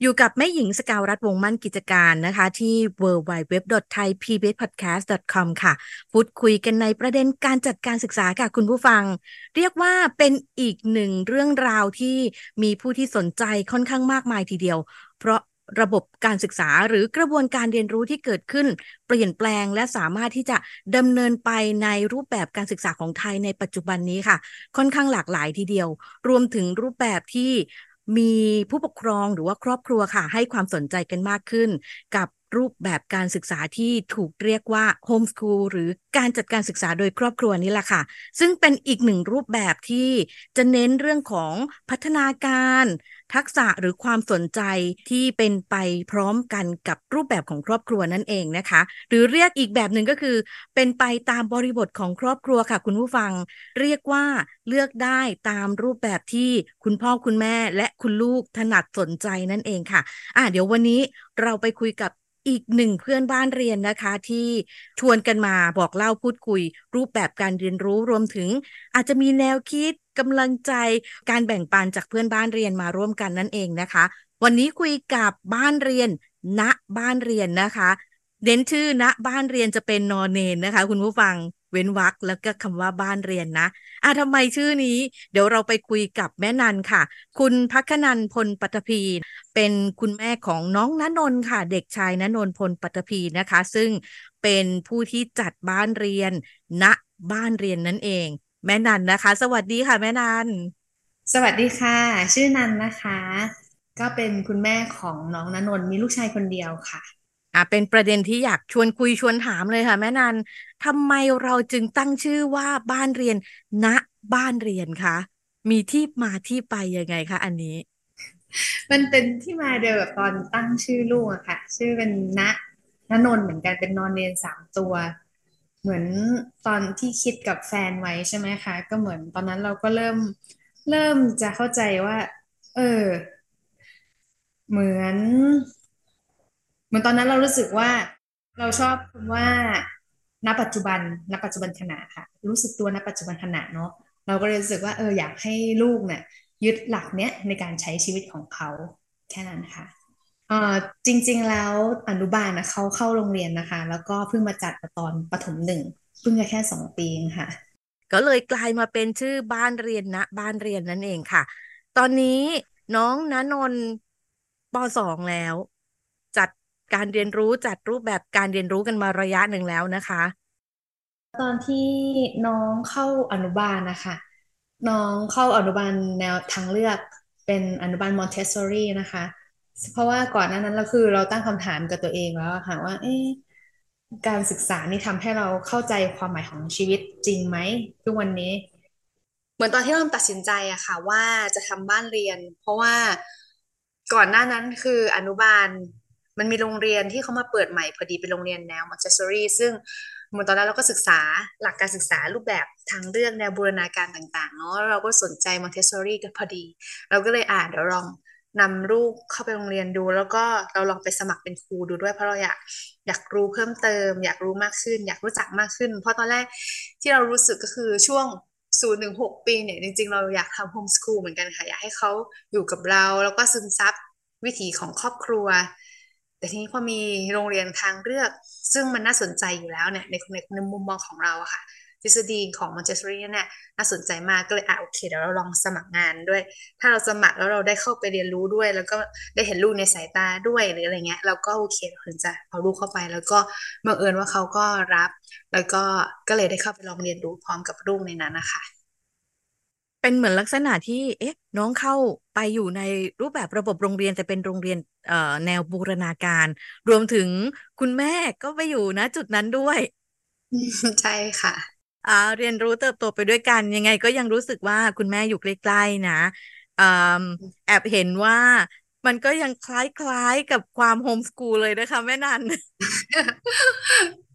อยู่กับแม่หญิงสกาวรัฐวงมั่นกิจการนะคะ ที่ www.thaipbspodcast.com ค่ะ พูดคุยกันในประเด็นการจัดการศึกษาค่ะคุณผู้ฟัง เรียกว่าเป็นอีกหนึ่งเรื่องราวที่มีผู้ที่สนใจค่อนข้างมากมายทีเดียว เพราะระบบการศึกษาหรือกระบวนการเรียนรู้ที่เกิดขึ้น เปลี่ยนแปลงและสามารถที่จะดำเนินไปในรูปแบบการศึกษาของไทยในปัจจุบันนี้ค่ะ ค่อนข้างหลากหลายทีเดียว รวมถึงรูปแบบที่ มีผู้ปกครองหรือว่าครอบครัวค่ะ ให้ความสนใจกันมากขึ้น กับรูปแบบการศึกษาที่ถูกเรียกว่าโฮมสคูลหรือการจัดการศึกษาโดยครอบครัวนี่แหละค่ะ ซึ่งเป็นอีกหนึ่งรูปแบบที่จะเน้นเรื่องของพัฒนาการ ทักษะหรือความสนใจที่เป็นไปพร้อมกันกับรูปแบบของครอบครัวนั่นเองนะคะ หรือเรียกอีกแบบหนึ่งก็คือ เป็นไปตามบริบทของครอบครัวค่ะคุณผู้ฟัง เรียกว่าเลือกได้ตามรูปแบบที่คุณพ่อคุณแม่และคุณลูกถนัดสนใจนั่นเองค่ะอะเดี๋ยววันนี้เราไปคุยกับ อีกหนึ่งเพื่อนบ้านเรียนนะคะ ที่ชวนกันมาบอกเล่าพูดคุย รูปแบบการเรียนรู้รวมถึง อาจจะมีแนวคิดกำลังใจการแบ่งปันจากเพื่อนบ้านเรียนมาร่วมกันนั่นเองนะคะ วันนี้คุยกับบ้านเรียนณบ้านเรียนนะคะ เน้นชื่อณบ้านเรียนจะเป็นนอนเนนนะคะ คุณผู้ฟังเว้นวรรคแล้วก็คำว่าบ้านเรียนนะอะทำไมชื่อนี้ เดี๋ยวเราไปคุยกับแม่นันค่ะ คุณพักนันพลปัตภีเป็นคุณแม่ของน้องณนนท์ค่ะ เด็กชายณนนท์พลปัตภีนะคะ ซึ่งเป็นผู้ที่จัดบ้านเรียนณบ้านเรียนนั่นเอง แม่นันนะคะ สวัสดีค่ะ แม่นันสวัสดีค่ะ ชื่อนันนะคะ ก็เป็นคุณแม่ของน้องณนนท์มีลูกชายคนเดียวค่ะ อะเป็นประเด็นที่อยากชวนคุยชวนถามเลยค่ะ แม่นันทำไมเราจึงตั้งชื่อว่าบ้านเรียนณบ้านเรียนคะมีที่มาที่ไปยังไงคะอันนี้ มันเป็นที่มาเดียวกับตอนตั้งชื่อลูกอะค่ะ ชื่อเป็นณณนนเหมือนกันเป็นนอนเรียนสามตัว เหมือนตอนที่คิดกับแฟนไว้ใช่ไหมคะก็เหมือนตอนนั้นเราก็เริ่มเริ่มจะเข้าใจว่า เออ เหมือน เหมือนตอนนั้นเรารู้สึกว่าเราชอบคำว่าณปัจจุบันณปัจจุบันขณะค่ะ รู้สึกตัวณปัจจุบันขณะเนาะเราก็เลยรู้สึกว่าเอออยากให้ลูกเนี่ยยึดหลักเนี้ยในการใช้ชีวิตของเขาแค่นั้นค่ะเอ่อจริง ๆ แล้วอนุบาลนะเขาเข้าโรงเรียนนะคะ แล้วก็เพิ่งมาจัดตอนประถมหนึ่งเพิ่งจะแค่สองปีเองค่ะ ก็เลยกลายมาเป็นชื่อบ้านเรียนณบ้านเรียนนั่นเองค่ะ ตอนนี้น้องณนนท์ปสองแล้ว การเรียนรู้จัดรูปแบบการเรียนรู้กันมาระยะหนึ่งแล้วนะคะ ตอนที่น้องเข้าอนุบาลนะคะ น้องเข้าอนุบาลแนวทางเลือกเป็นอนุบาลมอนเทสซอรี่นะคะ เพราะว่าก่อนหน้านั้นเราคือเราตั้งคำถามกับตัวเองแล้วค่ะว่า เอ๊ะการศึกษานี่ทำให้เราเข้าใจความหมายของชีวิตจริงไหมทุกวันนี้ เหมือนตอนที่เริ่มตัดสินใจอะค่ะ ว่าจะทำบ้านเรียน เพราะว่าก่อนหน้านั้นคืออนุบาล มันมีโรงเรียนที่เขามาเปิดใหม่พอดีเป็นโรงเรียนแนวมอนเทสซอรี่ซึ่งเหมือนตอนนั้นเราก็ศึกษาหลักการศึกษารูปแบบทางเลือกแนวบูรณาการต่างๆเนาะเราก็สนใจมอนเทสซอรี่กันพอดี เราก็เลยอ่านเดี๋ยวลองนำลูกเข้าไปโรงเรียนดู แล้วก็เราลองไปสมัครเป็นครูดูด้วยเพราะเราอยากอยากรู้เพิ่มเติม อยากรู้มากขึ้น อยากรู้จักมากขึ้น เพราะตอนแรกที่เรารู้สึกก็คือช่วงศูนย์ถึงหกปีเนี่ยจริงๆ เราอยากทำ homeschool เหมือนกันค่ะ อยากให้เขาอยู่กับเรา แล้วก็ซึมซับวิถีของครอบครัว แต่ทีนี้พอมีโรงเรียนทางเลือก ซึ่งมันน่าสนใจอยู่แล้วเนี่ยในในมุมมองของเราอะค่ะ ทฤษฎีของมอนเทสซอรี่เนี่ยน่าสนใจมากก็เลยอะโอเคเดี๋ยวเราลองสมัครงานด้วย ถ้าเราสมัครแล้วเราได้เข้าไปเรียนรู้ด้วย แล้วก็ได้เห็นลูกในสายตาด้วยหรืออะไรเงี้ยเราก็โอเคเราถึงจะเอาลูกเข้าไป แล้วก็บังเอิญว่าเขาก็รับ แล้วก็ก็เลยได้เข้าไปลองเรียนรู้พร้อมกับลูกในนั้นนะคะ เป็นเหมือนลักษณะที่ เอ๊ะ น้องเข้าไปอยู่ในรูปแบบระบบโรงเรียนแต่เป็นโรงเรียนเอ่อแนวบูรณาการ รวมถึงคุณแม่ก็ไปอยู่นะจุดนั้นด้วย ใช่ค่ะอ่าเรียนรู้เติบโตไปด้วยกัน ยังไงก็ยังรู้สึกว่าคุณแม่อยู่ใกล้ๆนะอ่าแอบเห็นว่ามันก็ยังคล้ายๆกับความโฮมสกูลเลยนะคะแม่นัน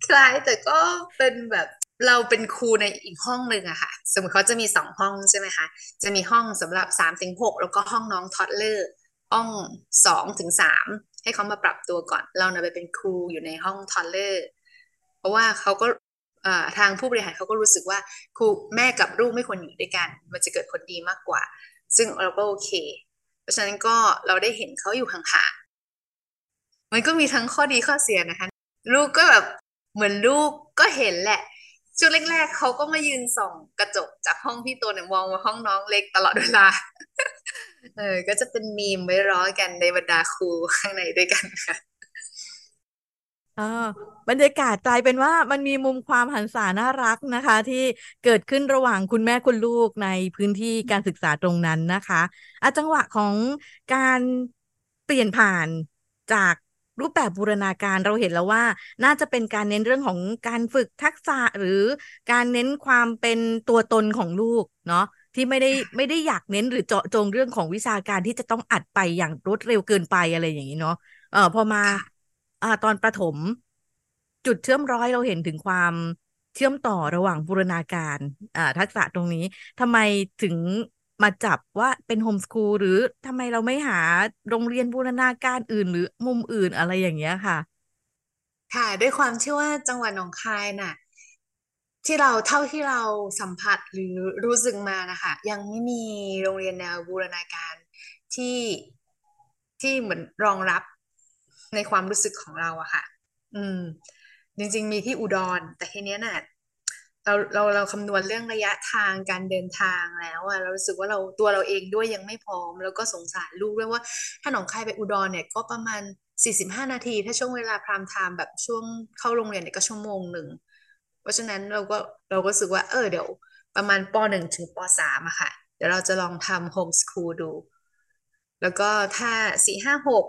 คล้ายแต่ก็เป็นแบบ เราเป็นครูในอีกห้องหนึ่งอะค่ะ สมมติเขาจะมีสองห้องใช่ไหมคะจะมีห้องสำหรับสามถึงหกแล้วก็ห้องน้องทอดเลอร์ห้องสองถึงสามให้เขามาปรับตัวก่อน เราเนะไปเป็นครูอยู่ในห้องทอดเลอร์เพราะว่าเขาก็ทางผู้บริหารเขาก็รู้สึกว่าครูแม่กับลูกไม่ควรอยู่ด้วยกัน มันจะเกิดผลดีมากกว่า ซึ่งเราก็โอเค เพราะฉะนั้นก็เราได้เห็นเขาอยู่ห่างๆมันก็มีทั้งข้อดีข้อเสียนะคะ ลูกก็แบบเหมือนลูกก็เห็นแหละ ช่วงแรกๆเขาก็มายืนส่องกระจกจากห้องพี่ตัวเนี่ยมองมาห้องน้องเล็กตลอดเวลา เออ ก็จะเป็นมีมไว้ร้อยกันในบรรดาครูข้างในด้วยกันค่ะอ่าบรรยากาศกลายเป็นว่ามันมีมุมความหันษาน่ารักนะคะ ที่เกิดขึ้นระหว่างคุณแม่คุณลูกในพื้นที่การศึกษาตรงนั้นนะคะอาจังหวะของการเปลี่ยนผ่านจาก รูปแบบบูรณาการเราเห็นแล้วว่า น่าจะเป็นการเน้นเรื่องของการฝึกทักษะหรือการเน้นความเป็นตัวตนของลูกเนาะที่ไม่ได้ไม่ได้อยากเน้นหรือเจาะจงเรื่องของวิชาการที่จะต้องอัดไปอย่างรวดเร็วเกินไปอะไรอย่างนี้เนาะเออพอมาอ่าตอนประถม จุดเชื่อมร้อยเราเห็นถึงความเชื่อมต่อระหว่างบูรณาการอ่าทักษะตรงนี้ทำไมถึง มาจับว่าเป็นโฮมสคูลหรือทำไมเราไม่หาโรงเรียนบูรณาการอื่น หรือมุมอื่นอะไรอย่างเงี้ยค่ะ ค่ะ ด้วยความที่ว่าจังหวัดหนองคายน่ะ ที่เราเท่าที่เราสัมผัสหรือรู้สึกมานะคะ ยังไม่มีโรงเรียนแนวบูรณาการที่ที่เหมือนรองรับในความรู้สึกของเราอะค่ะ อืม จริง ๆ มีที่อุดร แต่ทีเนี้ยน่ะ เราเราเราคำนวณเรื่องระยะทางการเดินทางแล้วอะเรารู้สึกว่าเราตัวเราเองด้วยยังไม่พร้อม แล้วก็สงสารลูกด้วยว่าถ้าหนองคายไปอุดรเนี่ยก็ประมาณสี่สิบห้านาที ถ้าช่วงเวลาพรามไทม์แบบช่วงเข้าโรงเรียนเนี่ยก็ชั่วโมงหนึ่งเพราะฉะนั้นเราก็เราก็รู้สึกว่าเออเดี๋ยว ประมาณปหนึ่งถึงปสามอะค่ะ เดี๋ยวเราจะลองทำโฮมสคูลดู แล้วก็ถ้าสี่ห้าหก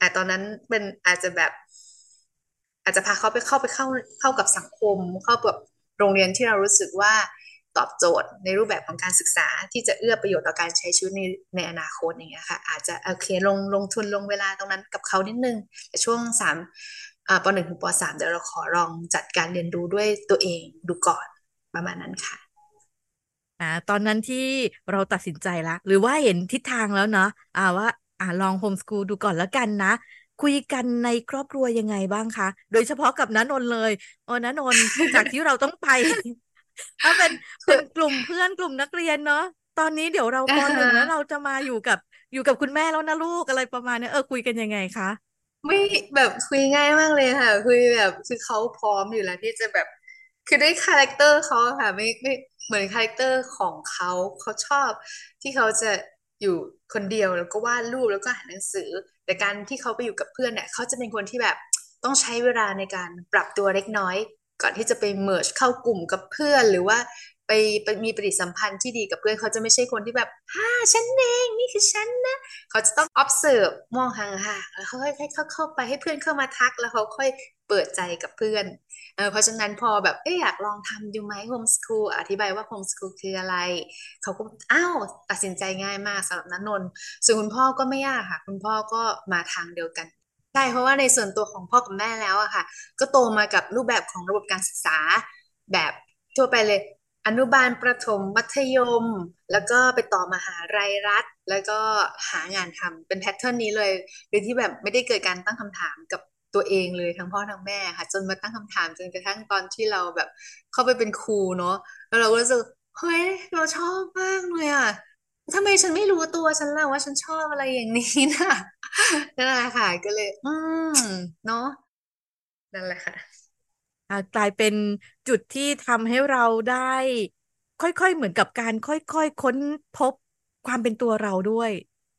อะตอนนั้นเป็นอาจจะแบบ อาจจะพาเขาไปเข้าไปเข้าเข้ากับสังคมเข้าแบบ โรงเรียนที่เรารู้สึกว่าตอบโจทย์ในรูปแบบของการศึกษาที่จะเอื้อประโยชน์ต่อการใช้ชีวิตในในอนาคตอย่างเงี้ยค่ะ อาจจะโอเคลงลงทุนลงเวลาตรงนั้นกับเขานิดนึง แต่ช่วงสามปหนึ่งถึงปสามเดี๋ยวเราขอลองจัดการเรียนรู้ด้วยตัวเองดูก่อนประมาณนั้นค่ะอ่าตอนนั้นที่เราตัดสินใจละหรือว่าเห็นทิศทางแล้วเนาะอ่าว่าอ่าลองโฮมสกูลดูก่อนแล้วกันนะ คุยกันในครอบครัวยังไงบ้างคะ โดยเฉพาะกับน้านนเลยโอ้น้านนจากที่เราต้องไปถ้าเป็นเป็นกลุ่มเพื่อนกลุ่มนักเรียนเนาะตอนนี้เดี๋ยวเราปหนึ่งแล้วเราจะมาอยู่กับอยู่กับคุณแม่แล้วนะลูกอะไรประมาณนี้เออคุยกันยังไงคะไม่แบบคุยง่ายมากเลยค่ะ คุยแบบคือเขาพร้อมอยู่แล้วที่จะแบบคือด้วย character เขาค่ะไม่ไม่เหมือน character ของเขาเขาชอบที่เขาจะ อยู่คนเดียวแล้วก็วาดรูปแล้วก็อ่านหนังสือ แต่การที่เขาไปอยู่กับเพื่อนเนี่ยเขาจะเป็นคนที่แบบต้องใช้เวลาในการปรับตัวเล็กน้อย ก่อนที่จะไป merge เข้ากลุ่มกับเพื่อนหรือว่า ไปไปมีปฏิสัมพันธ์ที่ดีกับเพื่อนเขาจะไม่ใช่คนที่แบบฮ่าฉันเองนี่คือฉันนะเขาจะต้อง observe มองห่างๆแล้วเขาค่อยๆเข้าเข้าไปให้เพื่อนเข้ามาทักแล้วเขาค่อยเปิดใจกับเพื่อนเออเพราะฉะนั้นพอแบบเอ๊อยากลองทำดูไหมโฮมสคูลอธิบายว่าโฮมสคูลคืออะไร เขาก็อ้าวตัดสินใจง่ายมากสำหรับนันนนส่วนคุณพ่อก็ไม่ยากค่ะ คุณพ่อก็มาทางเดียวกันใช่เพราะว่าในส่วนตัวของพ่อกับแม่แล้วอะค่ะ ก็โตมากับรูปแบบของระบบการศึกษาแบบทั่วไปเลย อนุบาลประถมมัธยม แล้วก็ไปต่อมหาลัยรัฐ แล้วก็หางานทำเป็นแพทเทิร์นนี้เลยโดยที่แบบไม่ได้เกิดการตั้งคำถามกับตัวเองเลยทั้งพ่อทั้งแม่ค่ะ จนมาตั้งคำถามจนกระทั่งตอนที่เราแบบเข้าไปเป็นครูเนาะแล้วเราก็รู้สึกเฮ้ยเราชอบมากเลยอะทำไมฉันไม่รู้ตัวฉันล่ะว่าฉันชอบอะไรอย่างนี้นะนั่นแหละค่ะก็เลย อืมเนาะนั่นแหละค่ะ กลายเป็นจุดที่ทำให้เราได้ ค่อย ๆ เหมือนกับการค่อย ๆ ค้นพบความเป็นตัวเราด้วย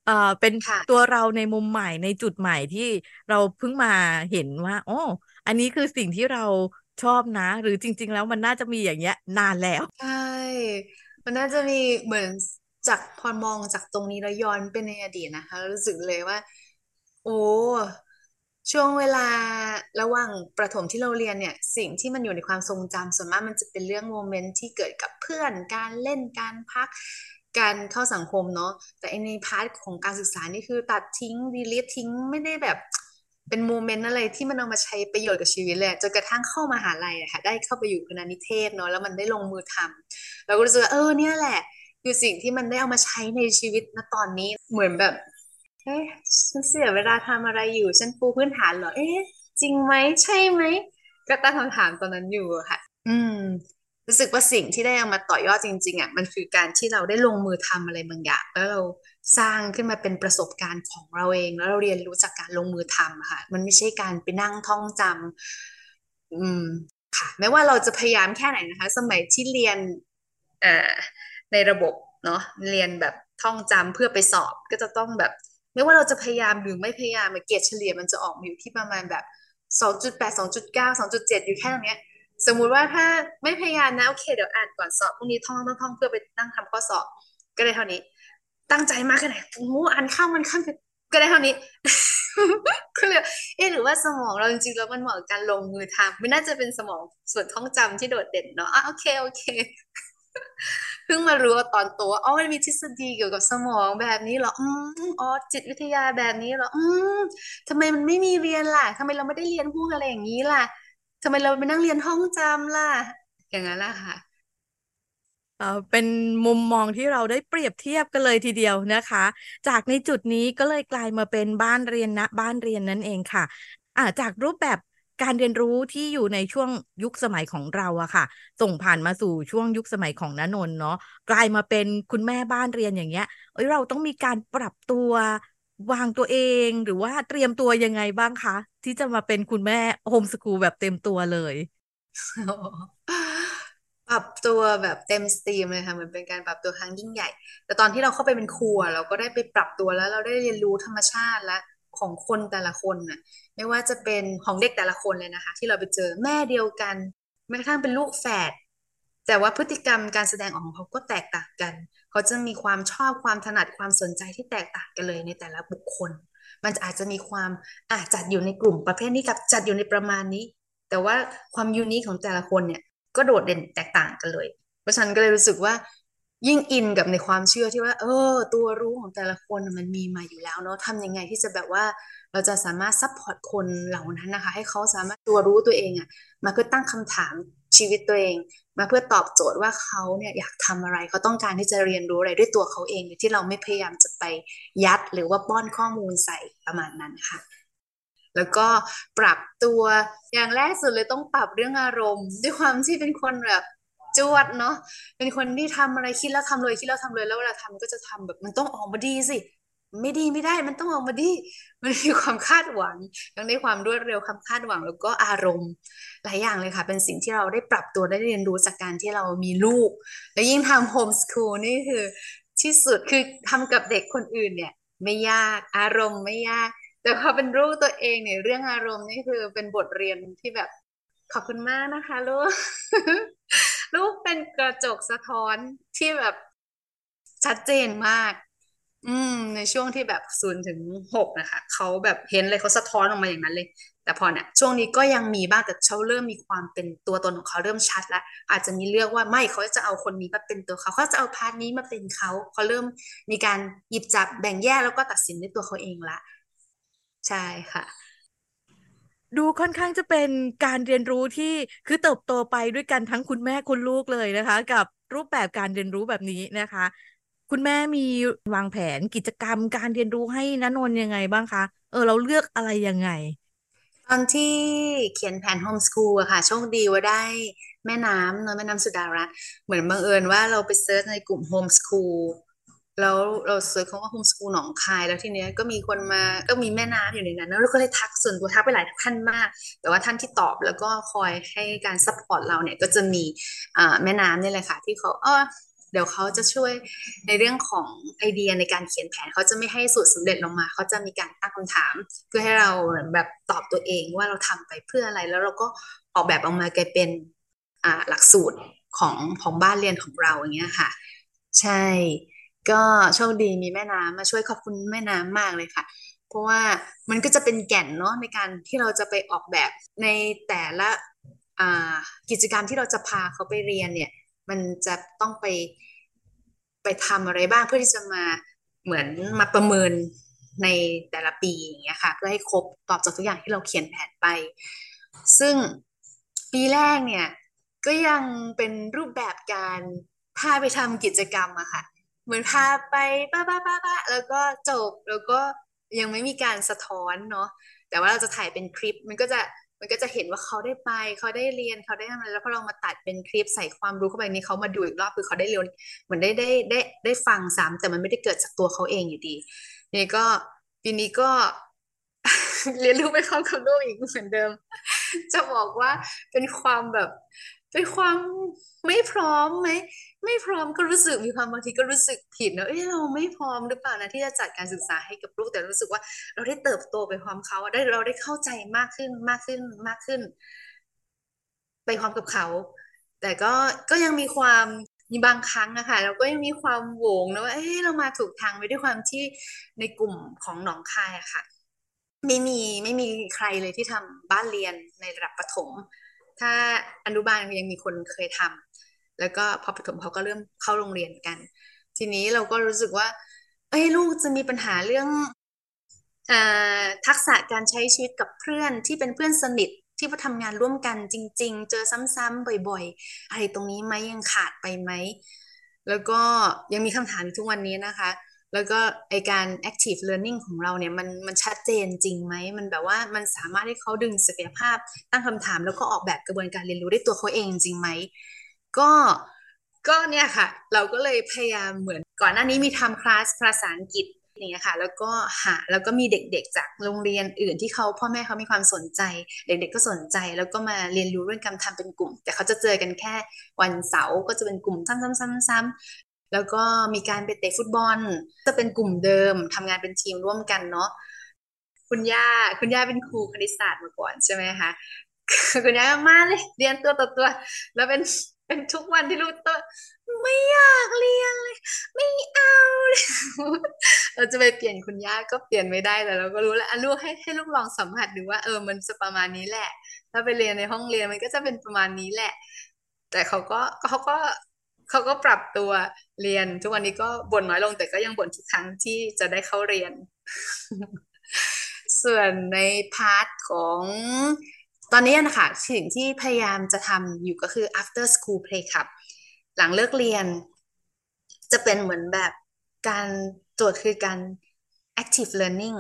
เอ่อเป็นตัวเราในมุมใหม่ในจุดใหม่ที่เราเพิ่งมาเห็นว่าอ๋ออันนี้คือสิ่งที่เราชอบนะ หรือจริง ๆ แล้วมันน่าจะมีอย่างเงี้ย นานแล้ว ใช่ มันน่าจะมีเหมือนจากพอมองจากตรงนี้แล้วย้อนเป็นในอดีตนะคะ รู้สึกเลยว่า โอ้ ช่วงเวลาระหว่างประถมที่เราเรียนเนี่ย สิ่งที่มันอยู่ในความทรงจำส่วนมากมันจะเป็นเรื่อง moment ที่เกิดกับเพื่อนการเล่นการพักการเข้าสังคมเนาะแต่ใน part ของการศึกษานี่คือตัดทิ้ง delete ทิ้งไม่ได้แบบเป็น moment อะไรที่มันเอามาใช้ประโยชน์กับชีวิตเลยจนกระทั่งเข้ามหาลัยอะค่ะได้เข้าไปอยู่คณะนิเทศเนาะแล้วมันได้ลงมือทำเราก็รู้สึกว่าเออเนี่ยแหละ คือสิ่งที่มันได้เอามาใช้ในชีวิตณตอนนี้เหมือนแบบ เอ๊ะฉันเสียเวลาทำอะไรอยู่ ฉันปูพื้นฐานเหรอ เอ๊ะ จริงไหมใช่ไหม ก็ตั้งคำถามตอนนั้นอยู่ค่ะ อืม รู้สึกว่าสิ่งที่ได้เอามาต่อยอดจริง ๆอะมันคือการที่เราได้ลงมือทำอะไรบางอย่างแล้วเราสร้างขึ้นมาเป็นประสบการณ์ของเราเอง แล้วเราเรียนรู้จากการลงมือทำค่ะ มันไม่ใช่การไปนั่งท่องจำอืม ค่ะไม่ว่าเราจะพยายามแค่ไหนนะคะ สมัยที่เรียนเอ่อในระบบเนาะเรียนแบบท่องจำเพื่อไปสอบก็จะต้องแบบ ไม่ว่าเราจะพยายามหรือไม่พยายามเกรดเฉลี่ยมันจะออกมาอยู่ที่ประมาณแบบสองจุดแปดสองจุดเก้าสองจุดเจ็ดอยู่แค่ตรงเนี้ย สมมุติว่าถ้าไม่พยายามนะโอเคเดี๋ยวอ่านก่อนสอบพรุ่งนี้ท่องท่องท่องเพื่อไปนั่งทำข้อสอบ ก็ได้เท่านี้ ตั้งใจมากแค่ไหนโอ้อ่านข้ามมันข้ามก็ได้เท่านี้ก็เลยเอ๊ะหรือว่าสมองเราจริงๆแล้วมันเหมาะกับการลงมือทำไม่น่าจะเป็นสมองส่วนท่องจำที่โดดเด่นเนาะอะโอเคโอเค เพิ่งมารู้ตอนโตอ๋อมันมีทฤษฎีเกี่ยวกับสมองแบบนี้เหรออืมอ๋อจิตวิทยาแบบนี้เหรออืมทำไมมันไม่มีเรียนล่ะทำไมเราไม่ได้เรียนพวกอะไรอย่างนี้ล่ะทำไมเราไปนั่งเรียนห้องจำล่ะ อย่างนั้นล่ะค่ะเออเป็นมุมมองที่เราได้เปรียบเทียบกันเลยทีเดียวนะคะ จากในจุดนี้ก็เลยกลายมาเป็นบ้านเรียนณบ้านเรียนนั่นเองค่ะอ่าจากรูปแบบ การเรียนรู้ที่อยู่ในช่วงยุคสมัยของเราอะค่ะ ส่งผ่านมาสู่ช่วงยุคสมัยของณนน์เนาะกลายมาเป็นคุณแม่บ้านเรียนอย่างเงี้ยเอ้ยเราต้องมีการปรับตัววางตัวเองหรือว่าเตรียมตัวยังไงบ้างคะ ที่จะมาเป็นคุณแม่โฮมสกูลแบบเต็มตัวเลยปรับตัวแบบเต็มสตรีมเลยค่ะเหมือนเป็นการปรับตัวครั้งยิ่งใหญ่ แต่ตอนที่เราเข้าไปเป็นครูอะเราก็ได้ไปปรับตัวแล้วเราได้เรียนรู้ธรรมชาติและ ของคนแต่ละคนน่ะไม่ว่าจะเป็นของเด็กแต่ละคนเลยนะคะ ที่เราไปเจอแม่เดียวกันแม้กระทั่งเป็นลูกแฝดแต่ว่าพฤติกรรมการแสดงออกของเขาก็แตกต่างกัน เขาจะมีความชอบความถนัดความสนใจที่แตกต่างกันเลยในแต่ละบุคคล มันอาจจะมีความอาจจัดอยู่ในกลุ่มประเภทนี้กับจัดอยู่ในประมาณนี้ แต่ว่าความ unique ของแต่ละคนเนี่ยก็โดดเด่นแตกต่างกันเลย เพราะฉันก็เลยรู้สึกว่า ยิ่งอินกับในความเชื่อที่ว่า เออ ตัวรู้ของแต่ละคนมันมีมาอยู่แล้วเนาะทำยังไงที่จะแบบว่าเราจะสามารถ support คนเหล่านั้นนะคะ ให้เขาสามารถตัวรู้ตัวเองอะมาเพื่อตั้งคำถามชีวิตตัวเอง มาเพื่อตอบโจทย์ว่าเขาเนี่ยอยากทำอะไรเขาต้องการที่จะเรียนรู้อะไรด้วยตัวเขาเองที่เราไม่พยายามจะไปยัดหรือว่าป้อนข้อมูลใส่ประมาณนั้นค่ะแล้วก็ปรับตัวอย่างแรกสุดเลยต้องปรับเรื่องอารมณ์ ด้วยความที่เป็นคนแบบ จวดเนาะเป็นคนที่ทำอะไรคิดแล้วทำเลยคิดแล้วทำเลยแล้วเวลาทำก็จะทำแบบมันต้องออกมาดีสิไม่ดีไม่ได้มันต้องออกมาดี มันมีความคาดหวังทั้งในความรวดเร็วความคาดหวัง แล้วก็อารมณ์หลายอย่างเลยค่ะ เป็นสิ่งที่เราได้ปรับตัวได้เรียนรู้จากการที่เรามีลูก แล้วยิ่งทำโฮมสคูลนี่คือที่สุดคือทำกับเด็กคนอื่นเนี่ย ไม่ยากอารมณ์ไม่ยาก แต่พอเป็นลูกตัวเองเนี่ยเรื่องอารมณ์นี่คือเป็นบทเรียนที่แบบขอบคุณมากนะคะลูก ลูกเป็นกระจกสะท้อนที่แบบชัดเจนมาก อืม ในช่วงที่แบบศูนย์ถึงหกนะคะเขาแบบเห็นเลยเขาสะท้อนออกมาอย่างนั้นเลย แต่พอเนี่ยช่วงนี้ก็ยังมีบ้างแต่เขาเริ่มมีความเป็นตัวตนของเขาเริ่มชัดแล้วอาจจะมีเลือกว่าไม่เขาจะเอาคนนี้มาเป็นตัวเขาเขาจะเอา part นี้มาเป็นเขาเขาเริ่มมีการหยิบจับแบ่งแยกแล้วก็ตัดสินด้วยตัวเขาเองละ ใช่ค่ะ ดูค่อนข้างจะเป็นการเรียนรู้ที่คือเติบโตไปด้วยกันทั้งคุณแม่คุณลูกเลยนะคะ กับรูปแบบการเรียนรู้แบบนี้นะคะ คุณแม่มีวางแผนกิจกรรมการเรียนรู้ให้นนนยังไงบ้างคะเออเราเลือกอะไรยังไง ตอนที่เขียนแผน homeschool อะค่ะโชคดีว่าได้แม่น้ำเนอะแม่น้ำสุดารัตน์เหมือนบังเอิญว่าเราไป search ในกลุ่ม homeschool แล้วเรา search คำว่า homeschool หนองคาย แล้วทีเนี้ยก็มีคนมาก็มีแม่น้ำอยู่ในนั้นแล้วก็เลยทักส่วนตัวทักไปหลายท่านมาก แต่ว่าท่านที่ตอบแล้วก็คอยให้การ support เราเนี่ยก็จะมีอ่าแม่น้ำนี่แหละค่ะ ที่เขาอ้อเดี๋ยวเขาจะช่วยในเรื่องของไอเดียในการเขียนแผนเขาจะไม่ให้สูตรสำเร็จลงมา เขาจะมีการตั้งคำถาม เพื่อให้เราแบบตอบตัวเองว่าเราทำไปเพื่ออะไร แล้วเราก็ออกแบบออกมากลายเป็นอ่าหลักสูตรของของบ้านเรียนของเราอย่างเงี้ยค่ะ ใช่ ก็โชคดีมีแม่น้ำมาช่วยขอบคุณแม่น้ำมากเลยค่ะ เพราะว่ามันก็จะเป็นแก่นเนาะในการที่เราจะไปออกแบบในแต่ละอ่ากิจกรรมที่เราจะพาเขาไปเรียนเนี่ย มันจะต้องไปไปทำอะไรบ้างเพื่อที่จะมาเหมือนมาประเมินในแต่ละปีอย่างเงี้ยค่ะเพื่อให้ครบตอบจากทุกอย่างที่เราเขียนแผนไป ซึ่งปีแรกเนี่ยก็ยังเป็นรูปแบบการพาไปทำกิจกรรมอะค่ะ เหมือนพาไปป้าป้าป้าป้าแล้วก็จบแล้วก็ยังไม่มีการสะท้อนเนาะแต่ว่าเราจะถ่ายเป็นคลิปมันก็จะมันก็จะเห็นว่าเขาได้ไป เขาได้เรียนเขาได้ทำอะไรแล้วพอเรามาตัดเป็นคลิปใส่ความรู้เข้าไปนี่เขามาดูอีกรอบคือเขาได้เรียนเหมือนได้ได้ได้ได้ฟังซ้ำแต่มันไม่ได้เกิดจากตัวเขาเองอยู่ดีนี่ก็ปีนี้ก็เรียนรู้ไปพร้อมกับลูกอีกเหมือนเดิม จะบอกว่าเป็นความแบบ เป็นความไม่พร้อมไหมไม่พร้อมก็รู้สึกมีความบางทีก็รู้สึกผิดนะเอ้ยเราไม่พร้อมหรือเปล่านะที่จะจัดการศึกษาให้กับลูกแต่รู้สึกว่า เราได้เติบโตไปพร้อมเขาได้เราได้เข้าใจมากขึ้นมากขึ้นมากขึ้น ไปพร้อมกับเขา แต่ก็ก็ยังมีความมีบางครั้งอะค่ะเราก็ยังมีความโหวงนะว่าเอ้ยเรามาถูกทางไปด้วยความที่ในกลุ่มของหนองคายอะค่ะ ไม่มีไม่มีใครเลยที่ทำบ้านเรียนในระดับประถม ถ้าอนุบาลยังมีคนเคยทำแล้วก็พอประถมเขาก็เริ่มเข้าโรงเรียนกัน ทีนี้เราก็รู้สึกว่า เอ้ยลูกจะมีปัญหาเรื่องอทักษะการใช้ชีวิตกับเพื่อนที่เป็นเพื่อนสนิทที่มาทำงานร่วมกันจริง ๆ เจอซ้ำๆบ่อย ๆ อะไรตรงนี้ไหมยังขาดไปไหม แล้วก็ยังมีคำถามทุกวันนี้นะคะ แล้วก็ไอการ active learning ของเราเนี่ยมันมันชัดเจนจริงไหม มันแบบว่ามันสามารถให้เขาดึงศักยภาพตั้งคำถาม แล้วก็ออกแบบกระบวนการเรียนรู้ได้ตัวเขาเองจริงไหม ก็ก็เนี่ยค่ะ เราก็เลยพยายามเหมือนก่อนหน้านี้มีทำคลาสภาษาอังกฤษเนี่ค่ะแล้วก็หาแล้วก็มีเด็กๆ จากโรงเรียนอื่นที่เขาพ่อแม่เขามีความสนใจ เด็กๆก็สนใจ แล้วก็มาเรียนรู้เรื่องการทำเป็นกลุ่ม แต่เขาจะเจอกันแค่วันเสาร์ก็จะเป็นกลุ่มซ้ำๆๆๆ แล้วก็มีการไปเตะฟุตบอล จะเป็นกลุ่มเดิมทำงานเป็นทีมร่วมกันเนาะคุณย่าคุณย่าเป็นครูคณิตศาสตร์มาก่อนใช่ไหมคะคุณย่ามาเลย เรียนตัวต่อตัว แล้วเป็นเป็นทุกวันที่ลูกตัวไม่อยากเรียนเลย ไม่เอาเราจะไปเปลี่ยนคุณย่าก็เปลี่ยนไม่ได้แต่เราก็รู้แล้วลูกให้ให้ลูกลองสัมผัสดูว่าเออมันจะประมาณนี้แหละ ถ้าไปเรียนในห้องเรียนมันก็จะเป็นประมาณนี้แหละ แต่เขาก็เขาก็ เขาก็ปรับตัวเรียน ทุกวันนี้ก็บ่นน้อยลงแต่ก็ยังบ่นทุกครั้งที่จะได้เข้าเรียน ส่วนใน part ของตอนนี้นะคะสิ่งที่พยายามจะทำอยู่ก็คือ after school play club หลังเลิกเรียน จะเป็นเหมือนแบบการโจทย์คือการ active learning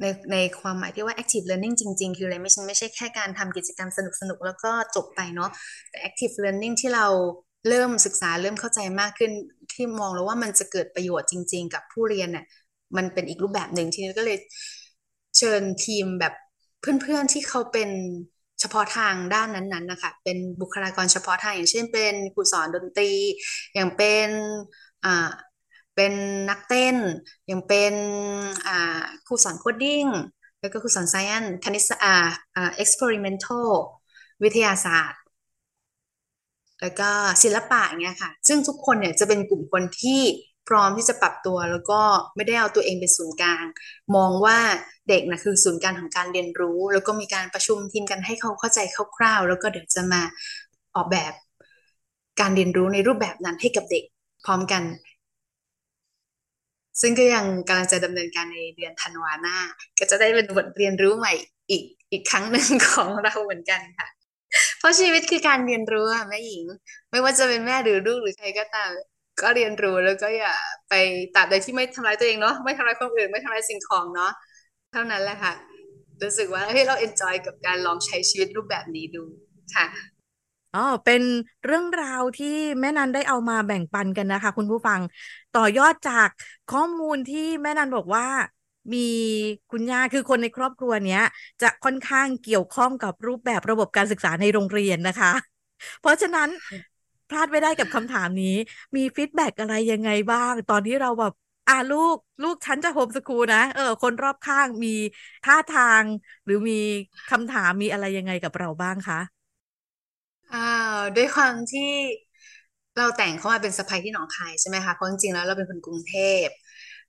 ในในความหมายที่ว่า active learning จริง ๆ คืออะไรไม่ใช่ไม่ใช่แค่การทำกิจกรรมสนุกๆ แล้วก็จบไปเนาะแต่ active learning ที่เรา เริ่มศึกษาเริ่มเข้าใจมากขึ้นที่มองแล้วว่ามันจะเกิดประโยชน์จริง ๆ กับผู้เรียนเนี่ยมันเป็นอีกรูปแบบหนึ่งทีนี้ก็เลยเชิญทีมแบบเพื่อนๆที่เขาเป็นเฉพาะทางด้านนั้นๆนะคะเป็นบุคลากรเฉพาะทางอย่างเช่น เป็นครูสอนดนตรี อย่างเป็นอ่าเป็นนักเต้น อย่างเป็นอ่าครูสอน coding แล้วก็ครูสอน science คณิตศาสตร์อ่า experimental วิทยาศาสตร์ แล้วก็ศิลปะอย่างเงี้ยค่ะ ซึ่งทุกคนเนี่ยจะเป็นกลุ่มคนที่พร้อมที่จะปรับตัวแล้วก็ไม่ได้เอาตัวเองเป็นศูนย์กลาง มองว่าเด็กนะคือศูนย์กลางของการเรียนรู้ แล้วก็มีการประชุมทีมกันให้เขาเข้าใจคร่าวๆ แล้วก็เดี๋ยวจะมาออกแบบการเรียนรู้ในรูปแบบนั้นให้กับเด็กพร้อมกัน ซึ่งก็ยังกำลังจะดำเนินการในเดือนธันวาหน้า ก็จะได้เป็นบทเรียนรู้ใหม่อีกอีกครั้งหนึ่งของเราเหมือนกันค่ะ เพราะชีวิตคือการเรียนรู้อะแม่หญิง ไม่ว่าจะเป็นแม่หรือลูกหรือใครก็ตาม ก็เรียนรู้แล้วก็อย่าไปตราบใดที่ไม่ทำร้ายตัวเองเนาะไม่ทำร้ายคนอื่นไม่ทำร้ายสิ่งของเนาะเท่านั้นแหละค่ะรู้สึกว่าเฮ้ยเรา enjoy กับการลองใช้ชีวิตรูปแบบนี้ดูค่ะอ๋อเป็นเรื่องราวที่แม่นันได้เอามาแบ่งปันกันนะคะ คุณผู้ฟังต่อยอดจากข้อมูลที่แม่นันบอกว่า มีคุณย่าคือคนในครอบครัวเนี้ย จะค่อนข้างเกี่ยวข้องกับรูปแบบระบบการศึกษาในโรงเรียนนะคะ เพราะฉะนั้นพลาดไม่ได้กับคำถามนี้ มี feedback อะไรยังไงบ้าง ตอนที่เราแบบอ่าลูกลูกฉันจะ homeschool นะ เออ คนรอบข้างมีท่าทาง หรือมีคำถามมีอะไรยังไงกับเราบ้างคะอ่าด้วยความที่เราแต่งเข้ามาเป็นสะใภ้ที่หนองคายใช่ไหมคะเพราะจริงๆแล้วเราเป็นคนกรุงเทพ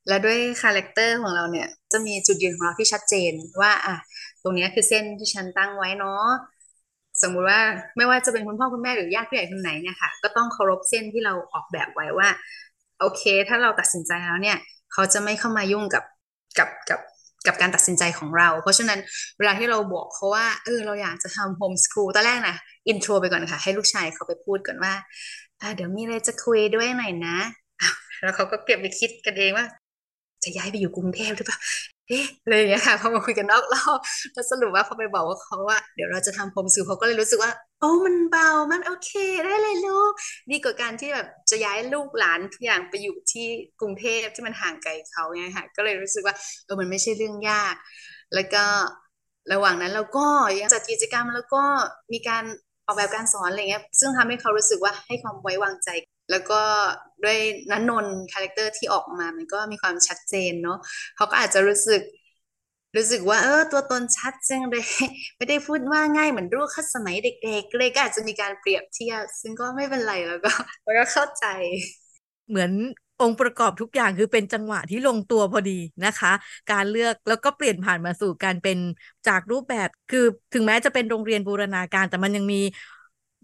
และด้วย character ของเราเนี่ยจะมีจุดยืนของเราที่ชัดเจนว่า อะ ตรงนี้คือเส้นที่ฉันตั้งไว้เนาะสมมุติว่าไม่ว่าจะเป็นคุณพ่อคุณแม่หรือญาติผู้ใหญ่คนไหนเนี่ยค่ะ ก็ต้องเคารพเส้นที่เราออกแบบไว้ว่า โอเค ถ้าเราตัดสินใจแล้วเนี่ย เขาจะไม่เข้ามายุ่งกับกับกับกับการตัดสินใจของเรา เพราะฉะนั้นเวลาที่เราบอกเขาว่าเออเราอยากจะทำโฮมสคูลตอนแรกนะอินโทรไปก่อนค่ะ ให้ลูกชายเขาไปพูดก่อนว่าเดี๋ยวมีอะไรจะคุยด้วยหน่อยนะ แล้วเขาก็เก็บไปคิดกันเองว่า จะย้ายไปอยู่กรุงเทพหรือเปล่าเอ๊ะเลยอย่างเงี้ยค่ะพอมาคุยกันนอกรอบแล้วสรุปว่าพอไปบอกว่าเขาว่าเดี๋ยวเราจะทำโฮมสคูลเขาก็เลยรู้สึกว่า โอ้มันเบามันโอเคได้เลยลูกดีกว่าการที่แบบจะย้ายลูกหลานทุกอย่างไปอยู่ที่กรุงเทพที่มันห่างไกลเขาเนี่ยค่ะก็เลยรู้สึกว่าเออมันไม่ใช่เรื่องยาก แล้วก็ระหว่างนั้นเราก็ยังจัดกิจกรรมแล้วก็มีการออกแบบการสอนอะไรเงี้ยซึ่งทำให้เขารู้สึกว่าให้ความไว้วางใจ แล้วก็ ด้วยนันนน character ที่ออกมา มันก็มีความชัดเจนเนาะเขาก็อาจจะรู้สึก รู้สึกว่า เออ ตัวตนชัดจังเลยไม่ได้พูดว่าง่ายเหมือนรูปคัดสมัยเด็กๆเลยก็อาจจะมีการเปรียบเทียบซึ่งก็ไม่เป็นไรแล้วก็แล้วก็เข้าใจ เหมือนองค์ประกอบทุกอย่างคือเป็นจังหวะที่ลงตัวพอดีนะคะ การเลือกแล้วก็เปลี่ยนผ่านมาสู่การเป็นจากรูปแบบคือถึงแม้จะเป็นโรงเรียนบูรณาการ แต่มันยังมี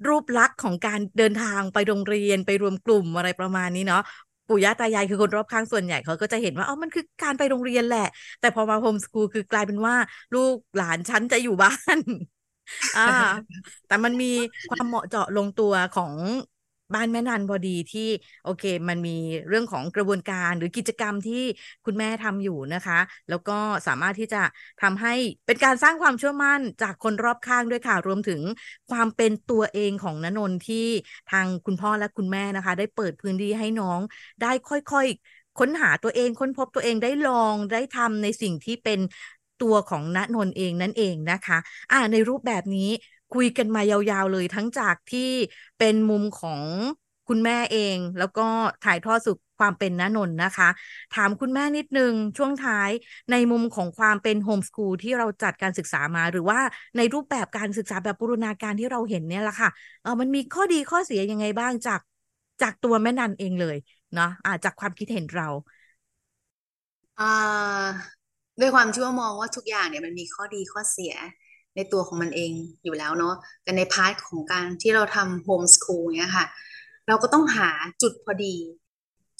รูปลักษณ์ของการเดินทางไปโรงเรียนไปรวมกลุ่มอะไรประมาณนี้เนาะปู่ย่าตายายคือคนรอบข้างส่วนใหญ่เขาก็จะเห็นว่าอ๋อมันคือการไปโรงเรียนแหละ แต่พอมาโฮมสกูลคือกลายเป็นว่า ลูกหลานฉันจะอยู่บ้านอ่าแต่มันมีความเหมาะเจาะลงตัวของ บ้านแม่นันพอดีที่โอเค มันมีเรื่องของกระบวนการหรือกิจกรรมที่คุณแม่ทำอยู่นะคะ แล้วก็สามารถที่จะทำให้เป็นการสร้างความเชื่อมั่นจากคนรอบข้างด้วยค่ะ รวมถึงความเป็นตัวเองของนนนที่ทางคุณพ่อและคุณแม่นะคะ ได้เปิดพื้นที่ให้น้องได้ค่อยๆ ค้นหาตัวเองค้นพบตัวเองได้ลองได้ทำในสิ่งที่เป็นตัวของณนนเองนั่นเองนะคะ อ่า ในรูปแบบนี้ คุยกันมายาวๆเลยทั้งจากที่เป็นมุมของคุณแม่เอง แล้วก็ถ่ายทอดสู่ความเป็นน้านนนะคะ ถามคุณแม่นิดนึงช่วงท้ายในมุมของความเป็น homeschool ที่เราจัดการศึกษามา หรือว่าในรูปแบบการศึกษาแบบบูรณาการที่เราเห็นเนี่ยแหละค่ะเออมันมีข้อดีข้อเสียยังไงบ้างจากจากตัวแม่นันเองเลยเนาะอ่าจากความคิดเห็นเราอ่าด้วยความที่ว่ามองว่าทุกอย่างเนี่ยมันมีข้อดีข้อเสีย ในตัวของมันเองอยู่แล้วเนาะแต่ใน part ของการที่เราทำ homeschool เนี่ยค่ะ เราก็ต้องหาจุดพอดี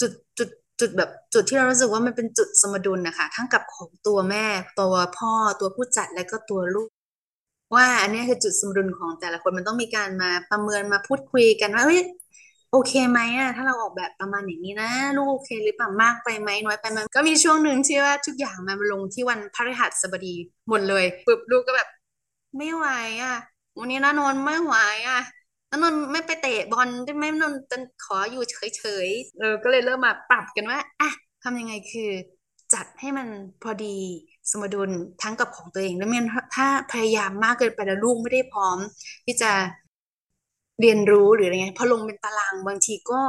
จุดจุดจุดแบบจุดที่เรารู้สึกว่ามันเป็นจุดสมดุลนะคะทั้งกับของตัวแม่ตัวพ่อตัวผู้จัดและก็ตัวลูก ว่าอันนี้คือจุดสมดุลของแต่ละคนมันต้องมีการมาประเมินมาพูดคุยกันว่าเฮ้ยโอเคไหมอะถ้าเราออกแบบประมาณอย่างนี้นะ ลูกโอเคหรือเปล่ามากไปไหมน้อยไปไหมก็มีช่วงหนึ่งที่ว่าทุกอย่างมันลงที่วันพฤหัสบดีหมดเลยปุ๊บลูกก็แบบ ไม่ไหวอะ วันนี้นานนไม่ไหวอะนานนไม่ไปเตะบอลได้ไหมนนจะขออยู่เฉยๆเออก็เลยเริ่มมาปรับกันว่าอะทำยังไงคือ จัดให้มันพอดีสมดุลทั้งกับของตัวเองแล้วมันถ้าพยายามมากเกินไปแล้วลูกไม่ได้พร้อม ที่จะเรียนรู้หรืออะไรเงี้ยพอลงเป็นตารางบางทีก็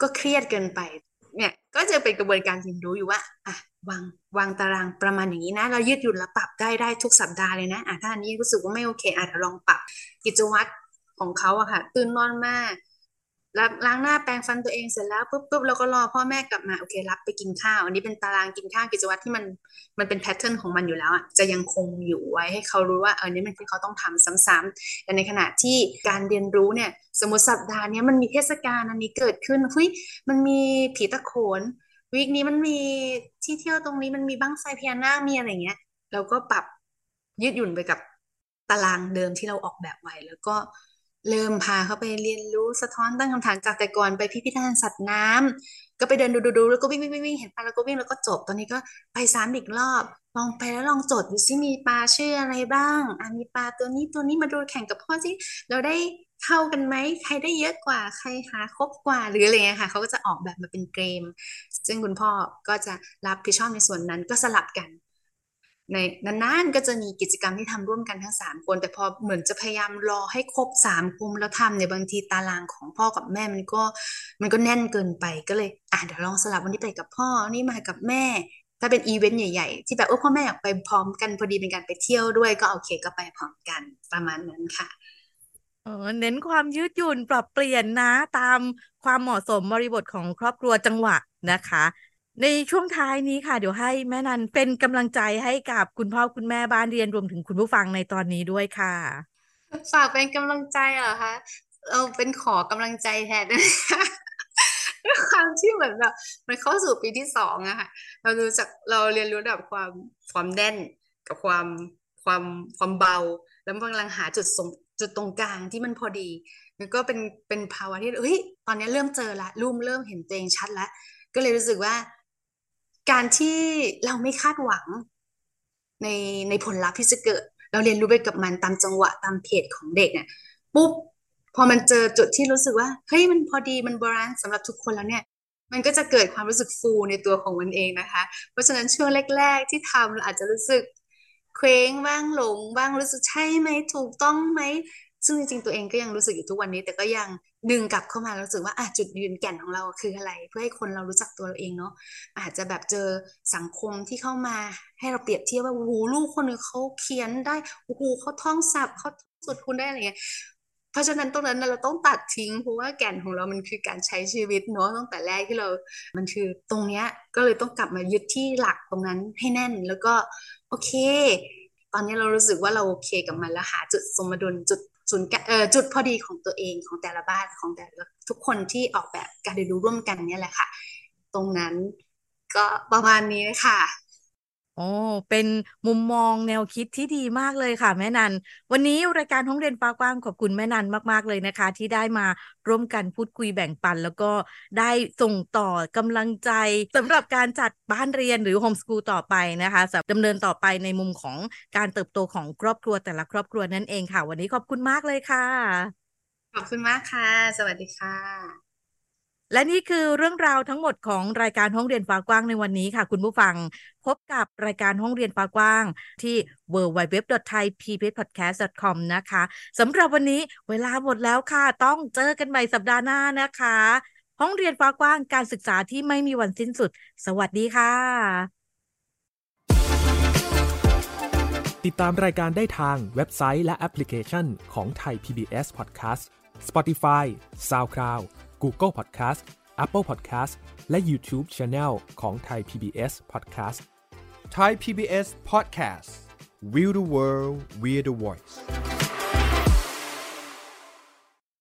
ก็เครียดเกินไป เนี่ยก็จะเป็นกระบวนการเรียนรู้อยู่ว่าอะวางวางตารางประมาณอย่างนี้นะเรายืดหยุ่นแล้วปรับได้ได้ทุกสัปดาห์เลยนะอะถ้าอันนี้รู้สึกว่าไม่โอเคอาจจะลองปรับกิจวัตรของเขาอะค่ะตื่นนอนมาก ล้างหน้าแปรงฟันตัวเองเสร็จแล้วปุ๊บปุ๊บเราก็รอพ่อแม่กลับมาโอเค รับไปกินข้าว อันนี้เป็นตารางกินข้าวกิจวัตรที่มันมันเป็นแพทเทิร์นของมันอยู่แล้วอะจะยังคงอยู่ไว้ให้เขารู้ว่าเออนี้มันที่เขาต้องทำซ้ำๆแต่ในขณะที่การเรียนรู้เนี่ย สมมติสัปดาห์นี้มันมีเทศกาลอันนี้เกิดขึ้นเฮ้ยมันมีผีตะโขนวีคนี้มันมีที่เที่ยวตรงนี้มันมีบั้งไฟพญานาคมีอะไรเงี้ยเราก็ปรับยืดหยุ่นไปกับตารางเดิมที่เราออกแบบไว้แล้วก็ เริ่มพาเขาไปเรียนรู้สะท้อนตั้งคำถามจากแต่ก่อนไปพิพิธภัณฑ์สัตว์น้ำก็ไปเดินดูดูแล้วก็วิ่งวิ่งวิ่งเห็นปลาแล้วก็วิ่งแล้วก็จบ ตอนนี้ก็ไปซ้ำอีกรอบ ลองไปแล้วลองจดดูซิมีปลาชื่ออะไรบ้างอะมีปลาตัวนี้ตัวนี้มาดูแข่งกับพ่อสิเราได้เข้ากันไหมใครได้เยอะกว่าใครหาครบกว่าหรืออะไรเงี้ยค่ะเขาก็จะออกแบบมาเป็นเกม ซึ่งคุณพ่อก็จะรับผิดชอบในส่วนนั้นก็สลับกัน ในนานๆก็จะมีกิจกรรมที่ทำร่วมกันทั้งสามคน แต่พอเหมือนจะพยายามรอให้ครบสามคุมแล้วทำในบางทีตารางของพ่อกับแม่มันก็มันก็แน่นเกินไปก็เลยอะเดี๋ยวลองสลับวันนี้ไปกับพ่อนี่มากับแม่ ถ้าเป็นอีเวนต์ใหญ่ๆ ที่แบบโอ้พ่อแม่อยากไปพร้อมกันพอดีเป็นการไปเที่ยวด้วยก็โอเคก็ไปพร้อมกันประมาณนั้นค่ะเออเน้นความยืดหยุ่นปรับเปลี่ยนนะตามความเหมาะสมบริบทของครอบครัวจังหวะนะคะ ในช่วงท้ายนี้ค่ะ เดี๋ยวให้แม่นันเป็นกำลังใจให้กับคุณพ่อคุณแม่บ้านเรียนรวมถึงคุณผู้ฟังในตอนนี้ด้วยค่ะ ฝากเป็นกำลังใจเหรอคะเราเป็นขอกำลังใจแทนนะคะคความที่เหมือนแบบมันเข้าสู่ปีที่สองอะค่ะ เรารู้จักเราเรียนรู้แบบความความแน่นกับความความความเบา แล้วกำลังหาจุดทรงจุดตรงกลางที่มันพอดีมันก็เป็นเป็นภาวะที่เฮ้ยตอนนี้เริ่มเจอละเริ่มเริ่มเห็นตัวเองชัดแล้วก็เลยรู้สึกว่า การที่เราไม่คาดหวังในในผลลัพธ์ที่จะเกิด เราเรียนรู้ไปกับมันตามจังหวะตาม pace ของเด็กเนี่ยปุ๊บพอมันเจอจุดที่รู้สึกว่าเฮ้ยมันพอดีมัน balance สำหรับทุกคนแล้วเนี่ยมันก็จะเกิดความรู้สึกฟูในตัวของมันเองนะคะ เพราะฉะนั้นช่วงแรก ๆ ที่ทำเราอาจจะรู้สึกเคว้งบ้างหลงบ้างรู้สึกใช่ไหมถูกต้องไหมซึ่งจริงๆตัวเองก็ยังรู้สึกอยู่ทุกวันนี้ แต่ก็ยัง ดึงกลับเข้ามารู้สึกว่าอะจุดยืนแก่นของเราคืออะไร เพื่อให้คนเรารู้จักตัวเราเองเนาะอาจจะแบบเจอสังคมที่เข้ามาให้เราเปรียบเทียบว่าโอ้โหลูกคนนึงเขาเขียนได้โอ้โหเขาท่องศัพท์เขาสุดคุณได้อะไรเงี้ยเพราะฉะนั้นตรงนั้นเราต้องตัดทิ้งเพราะว่าแก่นของเรามันคือการใช้ชีวิตเนาะตั้งแต่แรกที่เรา มันคือตรงเนี้ยก็เลยต้องกลับมายึดที่หลักตรงนั้นให้แน่นแล้วก็โอเค ตอนนี้เรารู้สึกว่าเราโอเคกับมันแล้วหาจุดสมดุลจุด ศูนย์เอ่อจุดพอดีของตัวเองของแต่ละบ้านของแต่ละทุกคนที่ออกแบบการเรียนรู้ร่วมกันเนี่ยแหละค่ะ ตรงนั้นก็ประมาณนี้ค่ะ โอ้เป็นมุมมองแนวคิดที่ดีมากเลยค่ะ แม่นัน วันนี้รายการห้องเรียนฟ้ากว้างขอบคุณแม่นันมากๆเลยนะคะ ที่ได้มาร่วมกันพูดคุยแบ่งปัน แล้วก็ได้ส่งต่อกำลังใจสำหรับการจัดบ้านเรียนหรือโฮมสกูลต่อไปนะคะสำหรับดำเนินต่อไปในมุมของการเติบโตของครอบครัวแต่ละครอบครัวนั่นเองค่ะ วันนี้ขอบคุณมากเลยค่ะ ขอบคุณมากค่ะ สวัสดีค่ะ และนี่คือเรื่องราวทั้งหมดของรายการห้องเรียนฟ้ากว้างในวันนี้ค่ะ คุณผู้ฟังพบกับรายการห้องเรียนฟ้ากว้างที่ www.thaipbspodcast.com นะคะสำหรับวันนี้เวลาหมดแล้วค่ะ ต้องเจอกันใหม่สัปดาห์หน้านะคะ ห้องเรียนฟ้ากว้างการศึกษาที่ไม่มีวันสิ้นสุด สวัสดีค่ะ ติดตามรายการได้ทางเว็บไซต์และแอปพลิเคชันของไทย PBS Podcast Spotify SoundCloud Google Podcast Apple Podcast และ YouTube Channel ของ Thai PBS Podcast Thai PBS Podcast We the World We the Voice